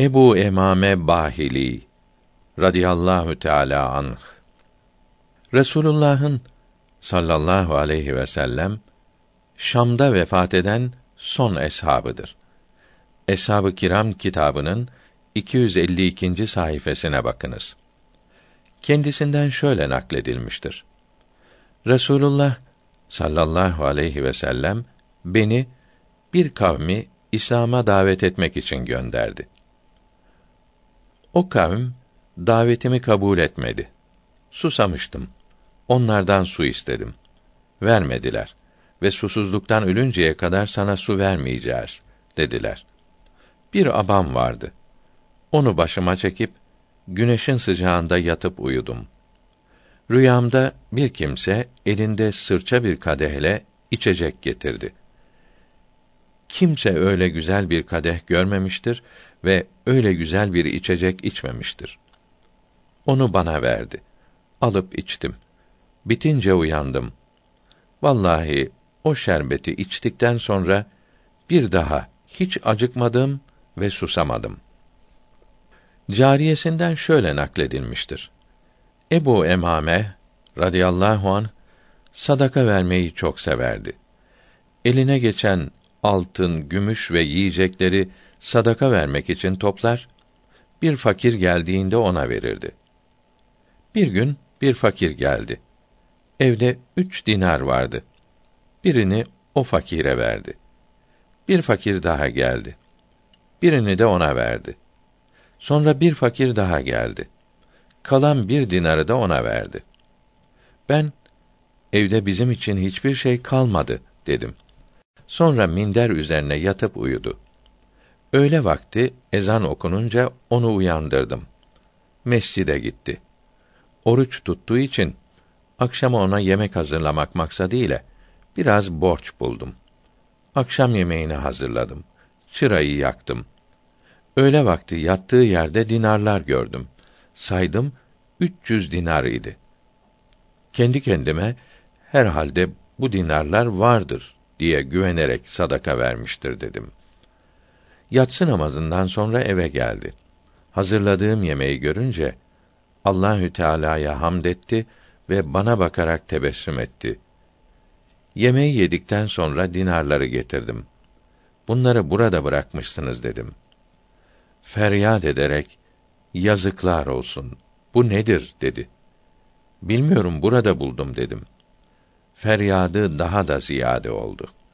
Ebu Emame Bahili radıyallahu teala anh Resulullah'ın sallallahu aleyhi ve sellem Şam'da vefat eden son eshabıdır. Eshab-ı Kiram kitabının 252. sayfasına bakınız. Kendisinden şöyle nakledilmiştir. Resulullah sallallahu aleyhi ve sellem beni bir kavmi İslam'a davet etmek için gönderdi. O kavim davetimi kabul etmedi. Susamıştım. Onlardan su istedim. Vermediler ve susuzluktan ölünceye kadar sana su vermeyeceğiz dediler. Bir abam vardı. Onu başıma çekip güneşin sıcağında yatıp uyudum. Rüyamda bir kimse elinde sırça bir kadehle içecek getirdi. Kimse öyle güzel bir kadeh görmemiştir ve öyle güzel bir içecek içmemiştir. Onu bana verdi. Alıp içtim. Bitince uyandım. Vallahi o şerbeti içtikten sonra bir daha hiç acıkmadım ve susamadım. Cariyesinden şöyle nakledilmiştir. Ebu Emame radıyallahu an sadaka vermeyi çok severdi. Eline geçen altın, gümüş ve yiyecekleri sadaka vermek için toplar, bir fakir geldiğinde ona verirdi. Bir gün bir fakir geldi. Evde üç dinar vardı. Birini o fakire verdi. Bir fakir daha geldi. Birini de ona verdi. Sonra bir fakir daha geldi. Kalan bir dinarı da ona verdi. Ben, evde bizim için hiçbir şey kalmadı, dedim. Sonra minder üzerine yatıp uyudu. Öğle vakti ezan okununca onu uyandırdım. Mescide gitti. Oruç tuttuğu için akşama ona yemek hazırlamak maksadıyla biraz borç buldum. Akşam yemeğini hazırladım. Çırayı yaktım. Öğle vakti yattığı yerde dinarlar gördüm. Saydım, 300 dinar idi. Kendi kendime herhalde bu dinarlar vardır diye güvenerek sadaka vermiştir dedim. Yatsı namazından sonra eve geldi. Hazırladığım yemeği görünce Allahü Teala'ya hamd etti ve bana bakarak tebessüm etti. Yemeği yedikten sonra dinarları getirdim. Bunları burada bırakmışsınız dedim. Feryat ederek yazıklar olsun. Bu nedir dedi. Bilmiyorum burada buldum dedim. Feryadı daha da ziyade oldu.''